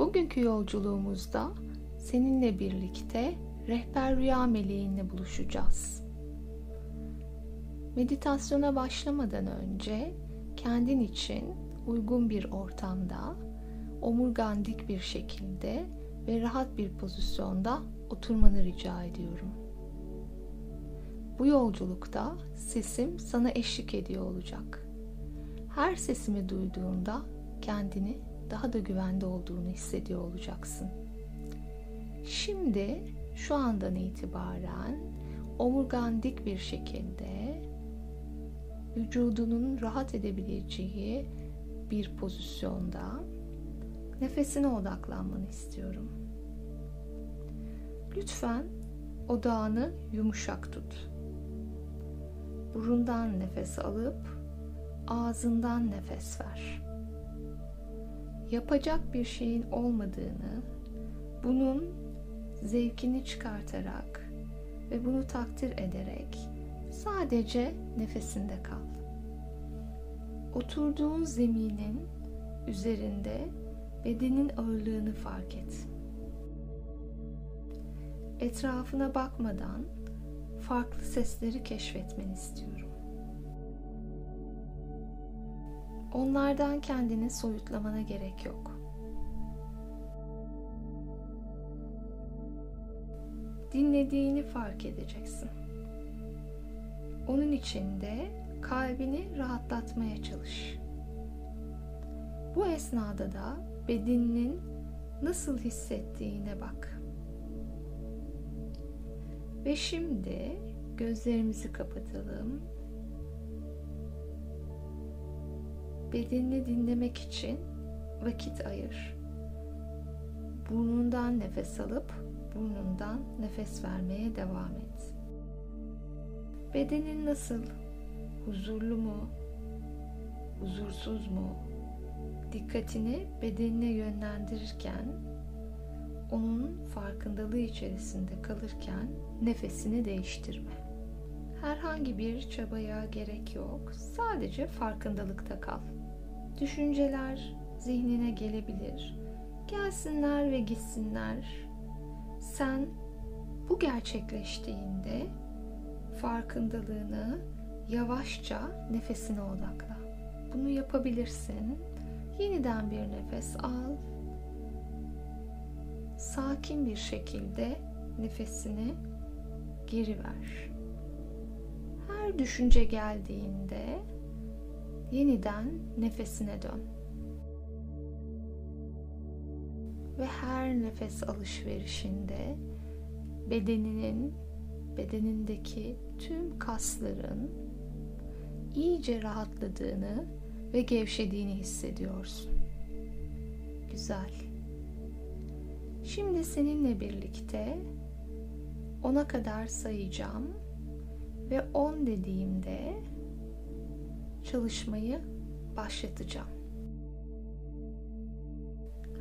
Bugünkü yolculuğumuzda seninle birlikte rehber rüya meleğinle buluşacağız. Meditasyona başlamadan önce kendin için uygun bir ortamda, omurgan dik bir şekilde ve rahat bir pozisyonda oturmanı rica ediyorum. Bu yolculukta sesim sana eşlik ediyor olacak. Her sesimi duyduğunda kendini daha da güvende olduğunu hissediyor olacaksın. Şimdi şu andan itibaren omurgan dik bir şekilde vücudunun rahat edebileceği bir pozisyonda nefesine odaklanmanı istiyorum. Lütfen odağını yumuşak tut. Burundan nefes alıp ağzından nefes ver. Yapacak bir şeyin olmadığını, bunun zevkini çıkartarak ve bunu takdir ederek sadece nefesinde kal. Oturduğun zeminin üzerinde bedenin ağırlığını fark et. Etrafına bakmadan farklı sesleri keşfetmeni istiyorum. Onlardan kendini soyutlamana gerek yok. Dinlediğini fark edeceksin. Onun için de kalbini rahatlatmaya çalış. Bu esnada da bedeninin nasıl hissettiğine bak. Ve şimdi gözlerimizi kapatalım. Bedenini dinlemek için vakit ayır. Burnundan nefes alıp burnundan nefes vermeye devam et. Bedenin nasıl? Huzurlu mu? Huzursuz mu? Dikkatini bedenine yönlendirirken onun farkındalığı içerisinde kalırken nefesini değiştirme. Herhangi bir çabaya gerek yok. Sadece farkındalıkta kal. Düşünceler zihnine gelebilir. Gelsinler ve gitsinler. Sen bu gerçekleştiğinde farkındalığını yavaşça nefesine odakla. Bunu yapabilirsin. Yeniden bir nefes al. Sakin bir şekilde nefesini geri ver. Her düşünce geldiğinde yeniden nefesine dön. Ve her nefes alışverişinde bedeninin bedenindeki tüm kasların iyice rahatladığını ve gevşediğini hissediyorsun. Güzel. Şimdi seninle birlikte ona kadar sayacağım ve 10 dediğimde çalışmayı başlatacağım.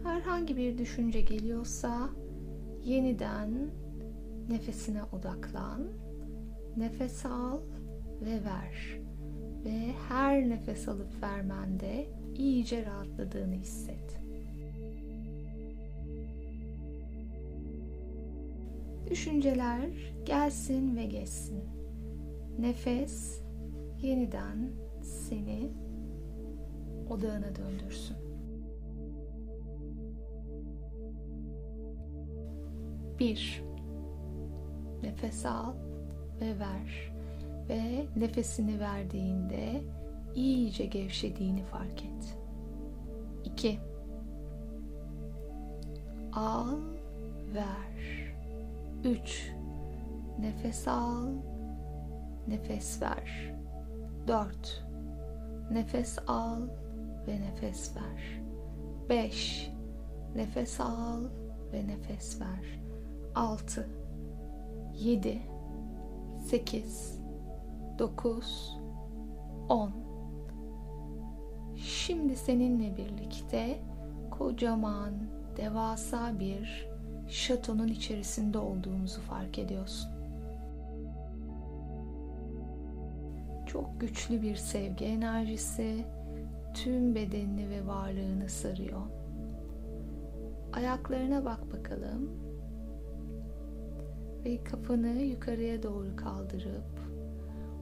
Herhangi bir düşünce geliyorsa yeniden nefesine odaklan. Nefes al ve ver. Ve her nefes alıp vermende iyice rahatladığını hisset. Düşünceler gelsin ve geçsin. Nefes yeniden seni odağına döndürsün. Bir, nefes al ve ver ve nefesini verdiğinde iyice gevşediğini fark et. 2 Al, ver. 3 Nefes al, nefes ver. 4 Nefes al ve nefes ver. 5 Nefes al ve nefes ver. 6 7 8 9 10 Şimdi seninle birlikte kocaman, devasa bir şatonun içerisinde olduğumuzu fark ediyorsun. Çok güçlü bir sevgi enerjisi tüm bedenini ve varlığını sarıyor. ayaklarına bak bakalım. Ve kafanı yukarıya doğru kaldırıp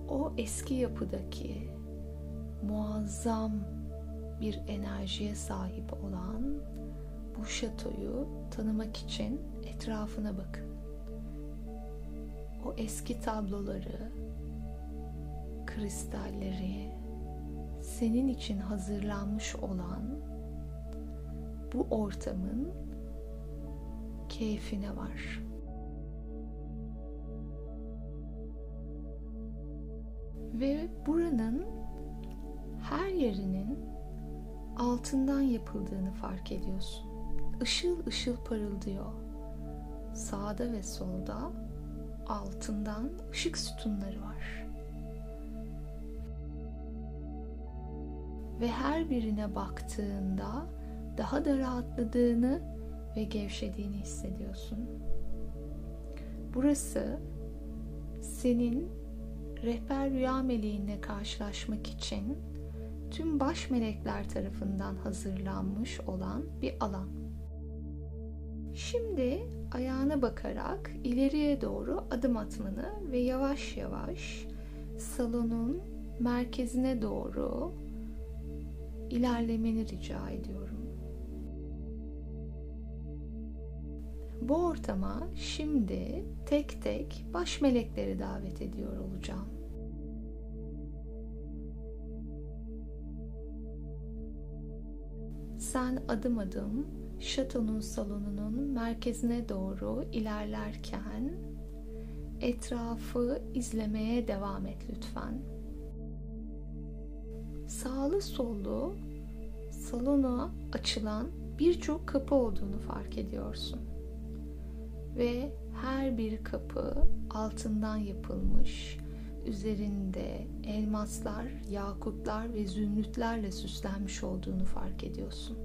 o eski yapıdaki muazzam bir enerjiye sahip olan bu şatoyu tanımak için etrafına bakın. O eski tabloları, kristalleri, senin için hazırlanmış olan bu ortamın keyfine var. Ve buranın her yerinin altından yapıldığını fark ediyorsun. Işıl ışıl parıldıyor. Sağda ve solda altından ışık sütunları var. Ve her birine baktığında daha da rahatladığını ve gevşediğini hissediyorsun. Burası senin rehber rüya meleğinle karşılaşmak için tüm baş melekler tarafından hazırlanmış olan bir alan. Şimdi ayağına bakarak ileriye doğru adım atmanı ve yavaş yavaş salonun merkezine doğru ilerlemeni rica ediyorum. Bu ortama şimdi tek tek baş melekleri davet ediyor olacağım. Sen adım adım şatonun salonunun merkezine doğru ilerlerken etrafı izlemeye devam et lütfen. Sağlı sollu salona açılan birçok kapı olduğunu fark ediyorsun. Ve her bir kapı altından yapılmış, üzerinde elmaslar, yakutlar ve zümrütlerle süslenmiş olduğunu fark ediyorsun.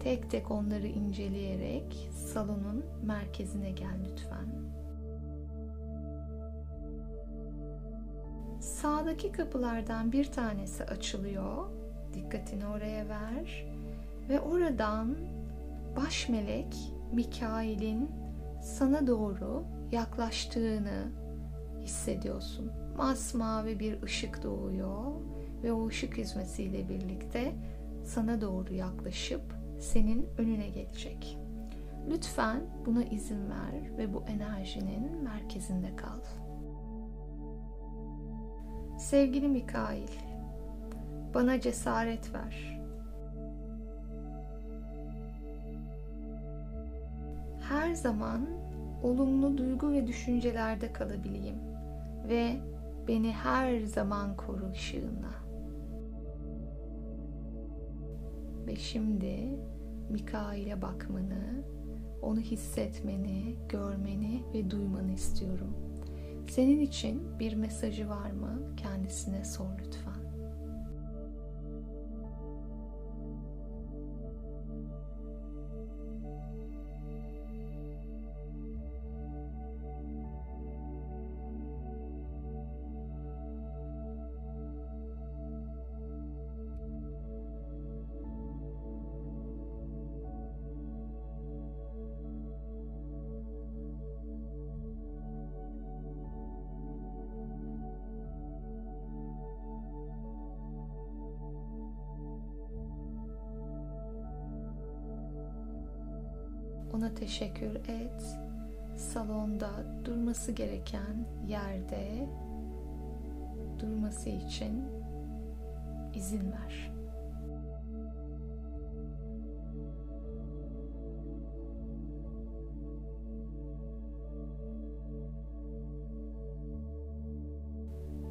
Tek tek onları inceleyerek salonun merkezine gel lütfen. Sağdaki kapılardan bir tanesi açılıyor. Dikkatini oraya ver ve oradan baş melek Mikail'in sana doğru yaklaştığını hissediyorsun. Masmavi bir ışık doğuyor ve o ışık yüzmesiyle birlikte sana doğru yaklaşıp senin önüne gelecek. Lütfen buna izin ver ve bu enerjinin merkezinde kal. Sevgili Mikail, bana cesaret ver. Her zaman olumlu duygu ve düşüncelerde kalabileyim ve beni her zaman koru ışığınla. Ve şimdi Mikail'e bakmanı, onu hissetmeni, görmeni ve duymanı istiyorum. Senin için bir mesajı var mı? Kendisine sor lütfen. Teşekkür et. Salonda durması gereken yerde durması için izin ver.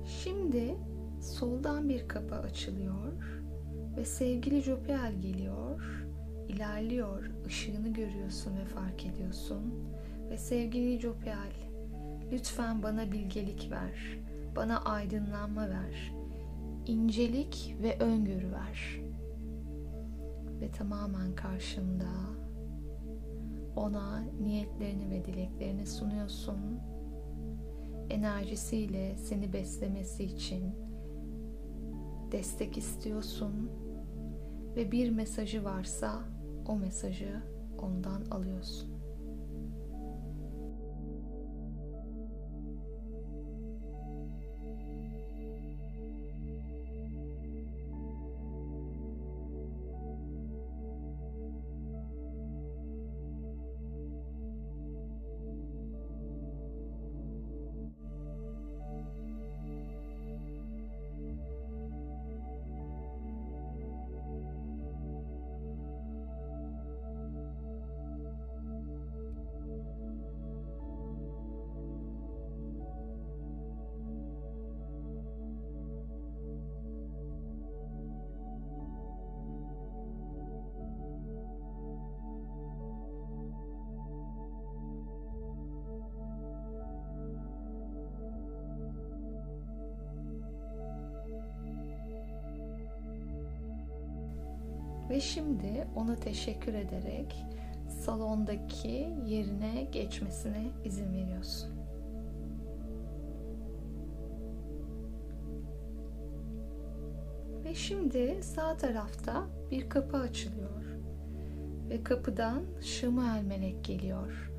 Şimdi soldan bir kapı açılıyor ve sevgili Jopiel geliyor ilerliyor, ışığını görüyorsun ve fark ediyorsun. Ve sevgili Jopial, lütfen bana bilgelik ver, bana aydınlanma ver, incelik ve öngörü ver. Ve tamamen karşında ona niyetlerini ve dileklerini sunuyorsun. Enerjisiyle seni beslemesi için destek istiyorsun ve bir mesajı varsa o mesajı ondan alıyorsun. Ve şimdi ona teşekkür ederek salondaki yerine geçmesine izin veriyorsun. Ve şimdi sağ tarafta bir kapı açılıyor. Ve kapıdan Şımael melek geliyor.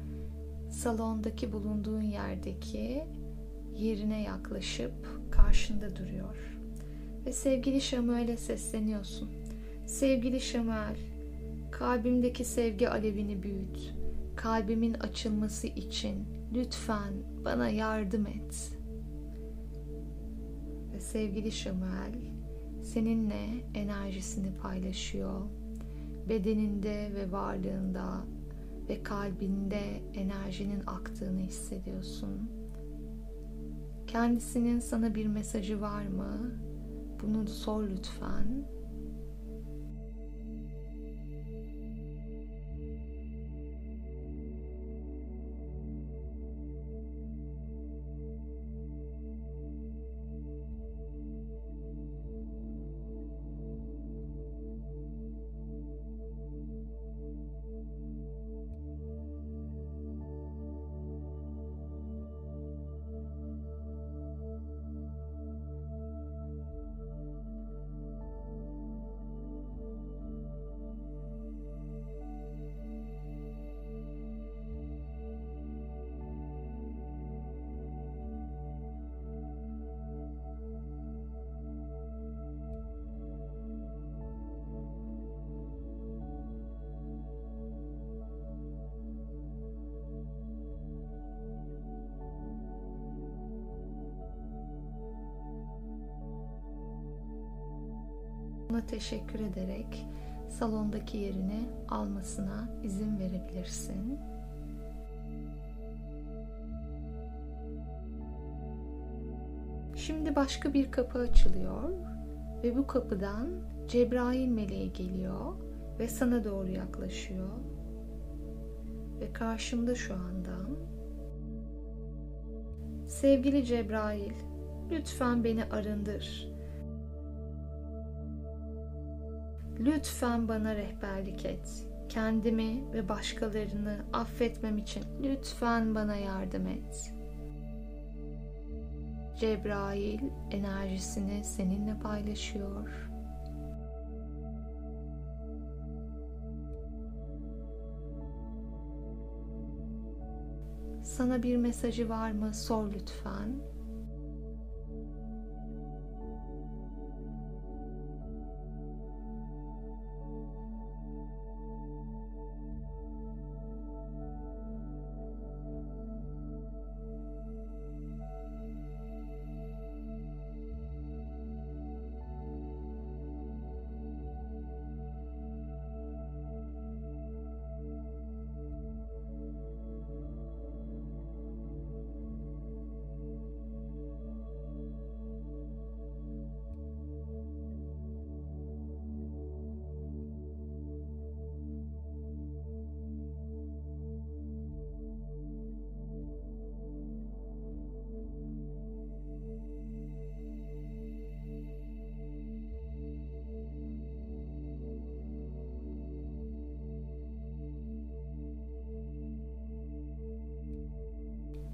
Salondaki bulunduğun yerdeki yerine yaklaşıp karşında duruyor. Ve sevgili Şamuel'e sesleniyorsun. Sevgili Şamuel, kalbimdeki sevgi alevini büyüt. Kalbimin açılması için lütfen bana yardım et. Ve sevgili Şamuel, seninle enerjisini paylaşıyor. Bedeninde ve varlığında ve kalbinde enerjinin aktığını hissediyorsun. Kendisinin sana bir mesajı var mı? Bunu sor lütfen. Ona teşekkür ederek salondaki yerini almasına izin verebilirsin. Şimdi başka bir kapı açılıyor ve bu kapıdan Cebrail meleği geliyor ve sana doğru yaklaşıyor. Ve karşımda şu anda Sevgili Cebrail, lütfen beni arındır Lütfen bana rehberlik et. Kendimi ve başkalarını affetmem için lütfen bana yardım et. Cebrail enerjisini seninle paylaşıyor. Sana bir mesajı var mı? Sor lütfen.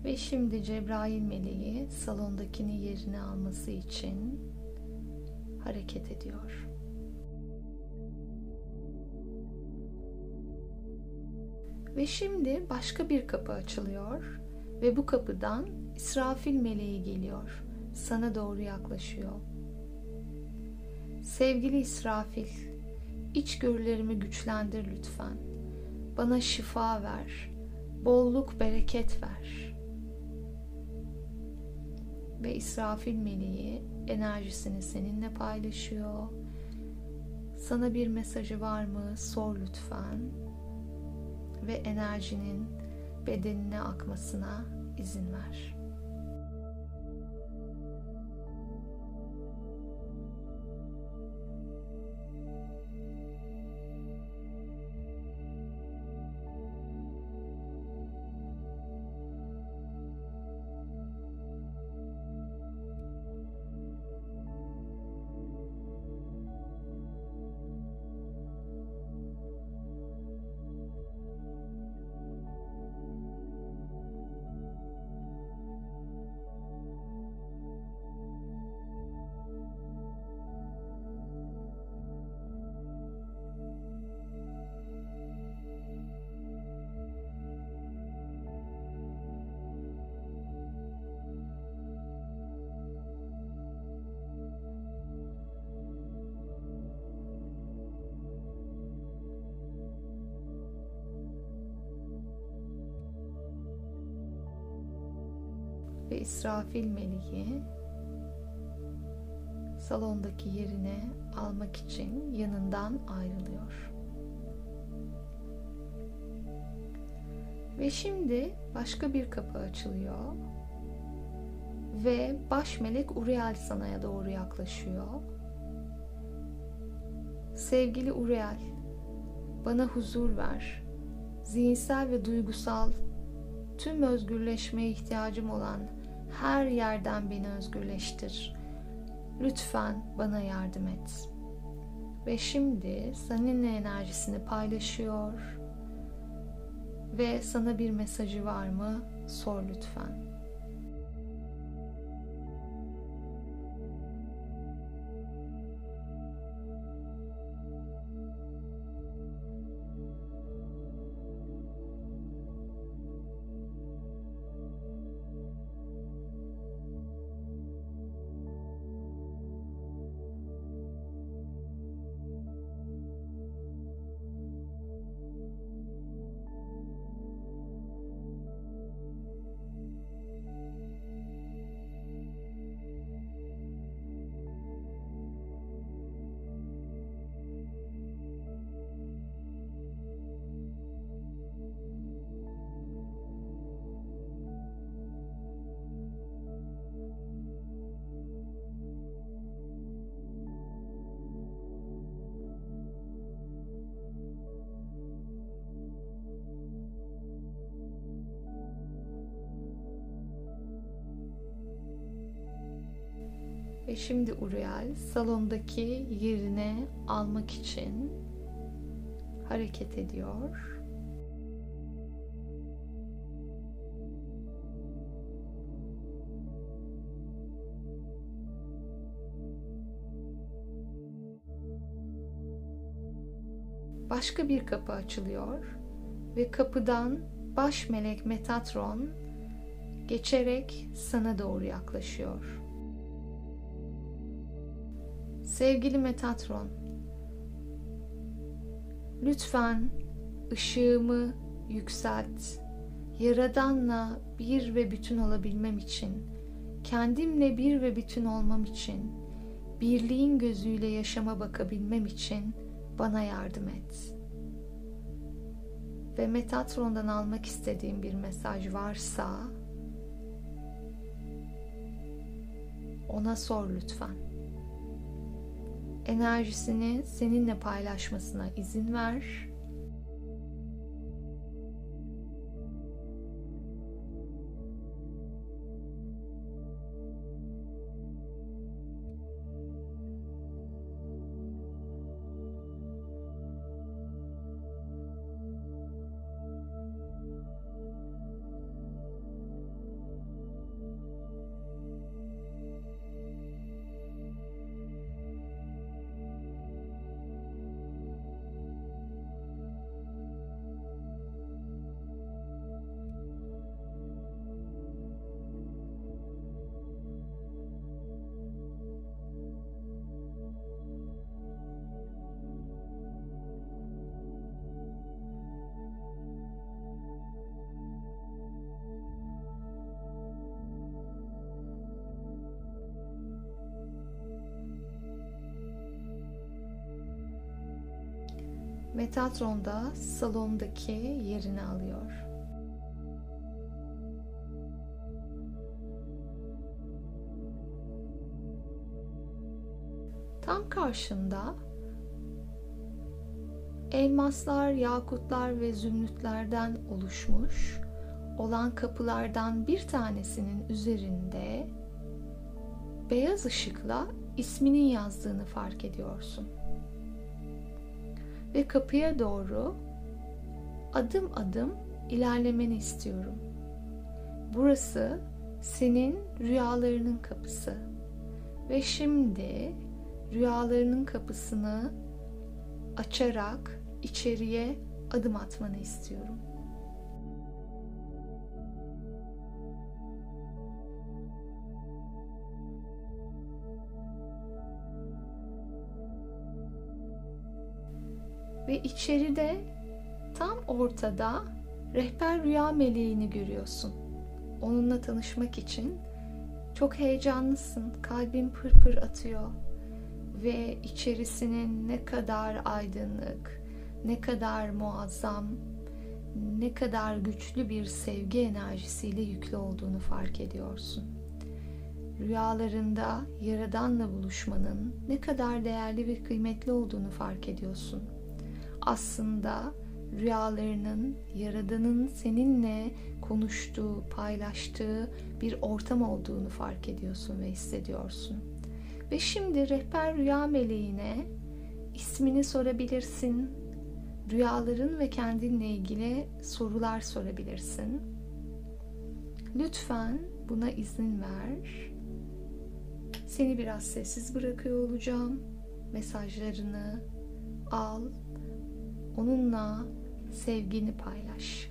Ve şimdi Cebrail meleği salondakini yerine alması için hareket ediyor. Ve şimdi başka bir kapı açılıyor ve bu kapıdan İsrafil meleği geliyor. Sana doğru yaklaşıyor. Sevgili İsrafil, içgörülerimi güçlendir lütfen. Bana şifa ver, bolluk bereket ver. Ve İsrafil meleği enerjisini seninle paylaşıyor. Sana bir mesajı var mı? Sor lütfen. Ve enerjinin bedenine akmasına izin ver. Ve İsrafil meleği salondaki yerine almak için yanından ayrılıyor. Ve şimdi başka bir kapı açılıyor ve baş melek Uriel sanaya doğru yaklaşıyor. Sevgili Uriel, bana huzur ver. Zihinsel ve duygusal tüm özgürleşmeye ihtiyacım olan her yerden beni özgürleştir. Lütfen bana yardım et. Ve şimdi seninle enerjisini paylaşıyor ve sana bir mesajı var mı? Sor lütfen. Ve şimdi Uriel salondaki yerine almak için hareket ediyor. Başka bir kapı açılıyor ve kapıdan baş melek Metatron geçerek sana doğru yaklaşıyor. Sevgili Metatron, lütfen ışığımı yükselt. Yaradanla bir ve bütün olabilmem için, kendimle bir ve bütün olmam için, birliğin gözüyle yaşama bakabilmem için bana yardım et. Ve Metatron'dan almak istediğim bir mesaj varsa ona sor lütfen enerjisini seninle paylaşmasına izin ver Metatron'da salondaki yerini alıyor. Tam karşında elmaslar, yakutlar ve zümrütlerden oluşmuş olan kapılardan bir tanesinin üzerinde beyaz ışıkla isminin yazdığını fark ediyorsun. Ve kapıya doğru adım adım ilerlemeni istiyorum. Burası senin rüyalarının kapısı. Ve şimdi rüyalarının kapısını açarak içeriye adım atmanı istiyorum. Ve içeride tam ortada rehber rüya meleğini görüyorsun. Onunla tanışmak için çok heyecanlısın. Kalbin pırpır atıyor ve içerisinin ne kadar aydınlık, ne kadar muazzam, ne kadar güçlü bir sevgi enerjisiyle yüklü olduğunu fark ediyorsun. Rüyalarında Yaradan'la buluşmanın ne kadar değerli ve kıymetli olduğunu fark ediyorsun. Aslında rüyalarının Yaradan'ın seninle konuştuğu, paylaştığı bir ortam olduğunu fark ediyorsun ve hissediyorsun. Ve şimdi rehber rüya meleğine ismini sorabilirsin. Rüyaların ve kendinle ilgili sorular sorabilirsin. Lütfen buna izin ver. Seni biraz sessiz bırakıyor olacağım. Mesajlarını al. Onunla sevgini paylaş.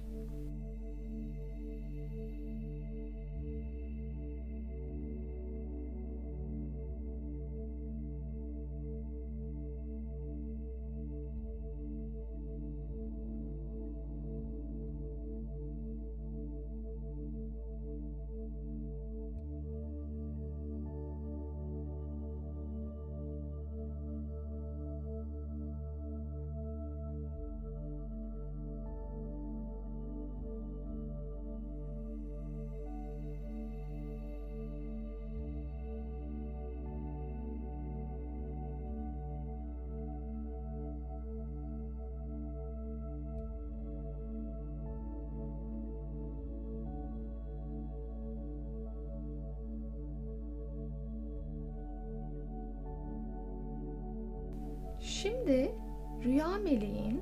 Şimdi rüya meleğin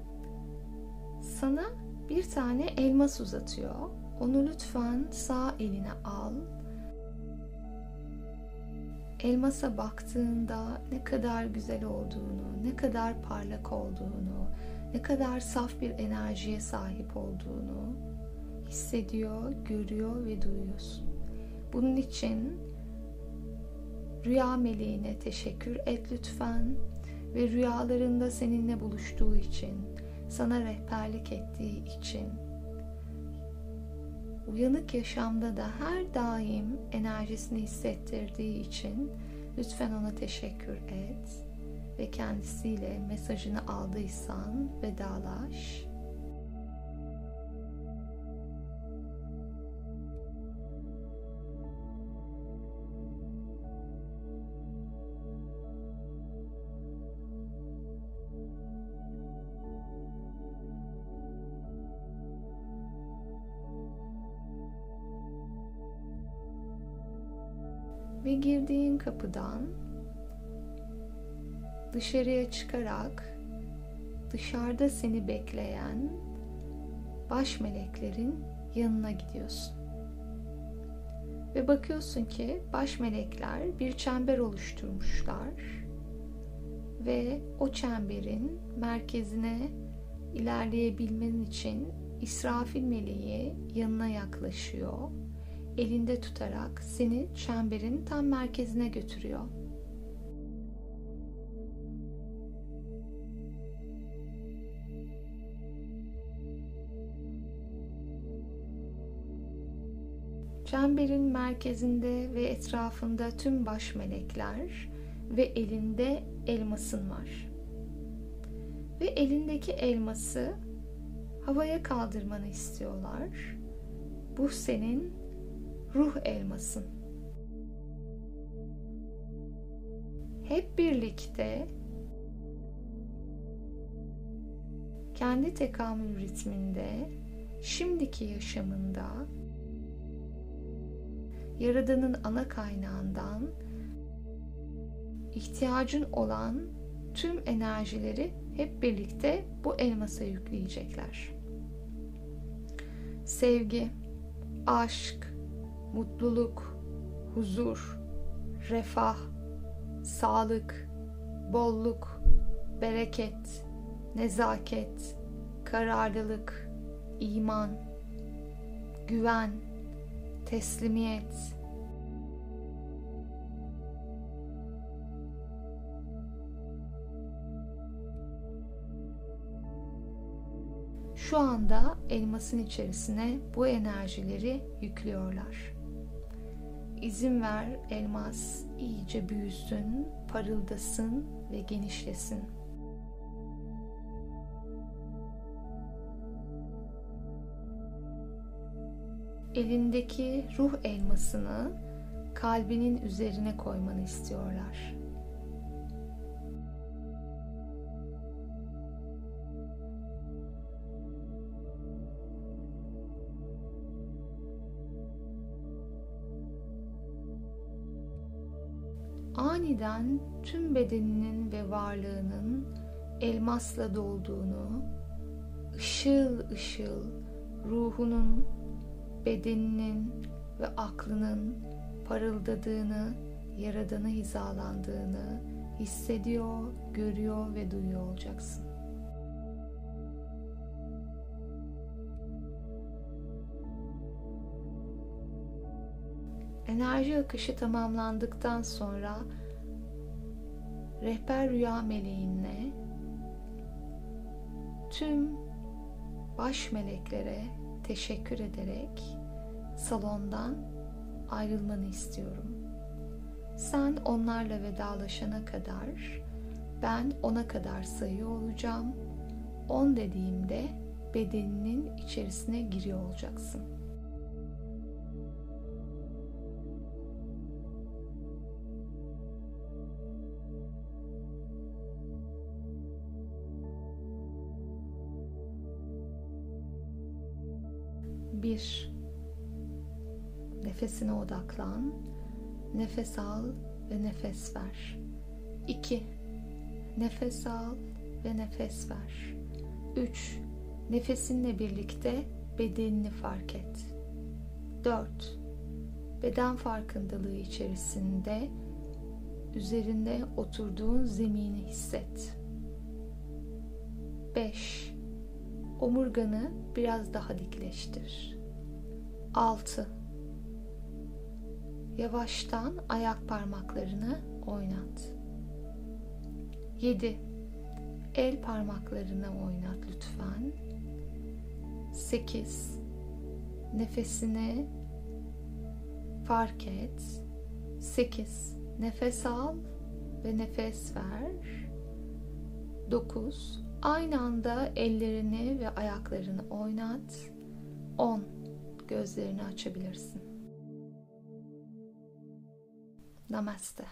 sana bir tane elmas uzatıyor. Onu lütfen sağ eline al. Elmasa baktığında ne kadar güzel olduğunu, ne kadar parlak olduğunu, ne kadar saf bir enerjiye sahip olduğunu hissediyor, görüyor ve duyuyorsun. Bunun için rüya meleğine teşekkür et lütfen ve rüyalarında seninle buluştuğu için, sana rehberlik ettiği için, uyanık yaşamda da her daim enerjisini hissettirdiği için lütfen ona teşekkür et ve kendisiyle mesajını aldıysan vedalaş. Girdiğin kapıdan dışarıya çıkarak dışarıda seni bekleyen baş meleklerin yanına gidiyorsun. Ve bakıyorsun ki baş melekler bir çember oluşturmuşlar ve o çemberin merkezine ilerleyebilmen için İsrafil meleği yanına yaklaşıyor elinde tutarak seni çemberin tam merkezine götürüyor. Çemberin merkezinde ve etrafında tüm baş melekler ve elinde elmasın var. ve elindeki elması havaya kaldırmanı istiyorlar. Bu senin ruh elmasın. Hep birlikte kendi tekamül ritminde, şimdiki yaşamında Yaradan'ın ana kaynağından ihtiyacın olan tüm enerjileri hep birlikte bu elmasa yükleyecekler. Sevgi, aşk, mutluluk, huzur, refah, sağlık, bolluk, bereket, nezaket, kararlılık, iman, güven, teslimiyet, şu anda elmasın içerisine bu enerjileri yüklüyorlar. İzin ver elmas iyice büyüsün, parıldasın ve genişlesin. Elindeki ruh elmasını kalbinin üzerine koymanı istiyorlar. Aniden tüm bedeninin ve varlığının elmasla dolduğunu, ışıl ışıl ruhunun, bedeninin ve aklının parıldadığını, yaradana hizalandığını hissediyor, görüyor ve duyuyor olacaksın. Enerji akışı tamamlandıktan sonra rehber rüya meleğinle tüm baş meleklere teşekkür ederek salondan ayrılmanı istiyorum. Sen onlarla vedalaşana kadar ben ona kadar sayıyor olacağım. On dediğimde bedeninin içerisine giriyor olacaksın. Bir, nefesine odaklan. Nefes al ve nefes ver. İki, nefes al ve nefes ver. Üç, nefesinle birlikte bedenini fark et. Dört, beden farkındalığı içerisinde üzerinde oturduğun zemini hisset. 5. Omurganı biraz daha dikleştir. 6. Yavaştan ayak parmaklarını oynat. 7. El parmaklarını oynat lütfen. 8. Nefesini fark et. 8. Nefes al ve nefes ver. 9. Aynı anda ellerini ve ayaklarını oynat. 10. Gözlerini açabilirsin. Namaste.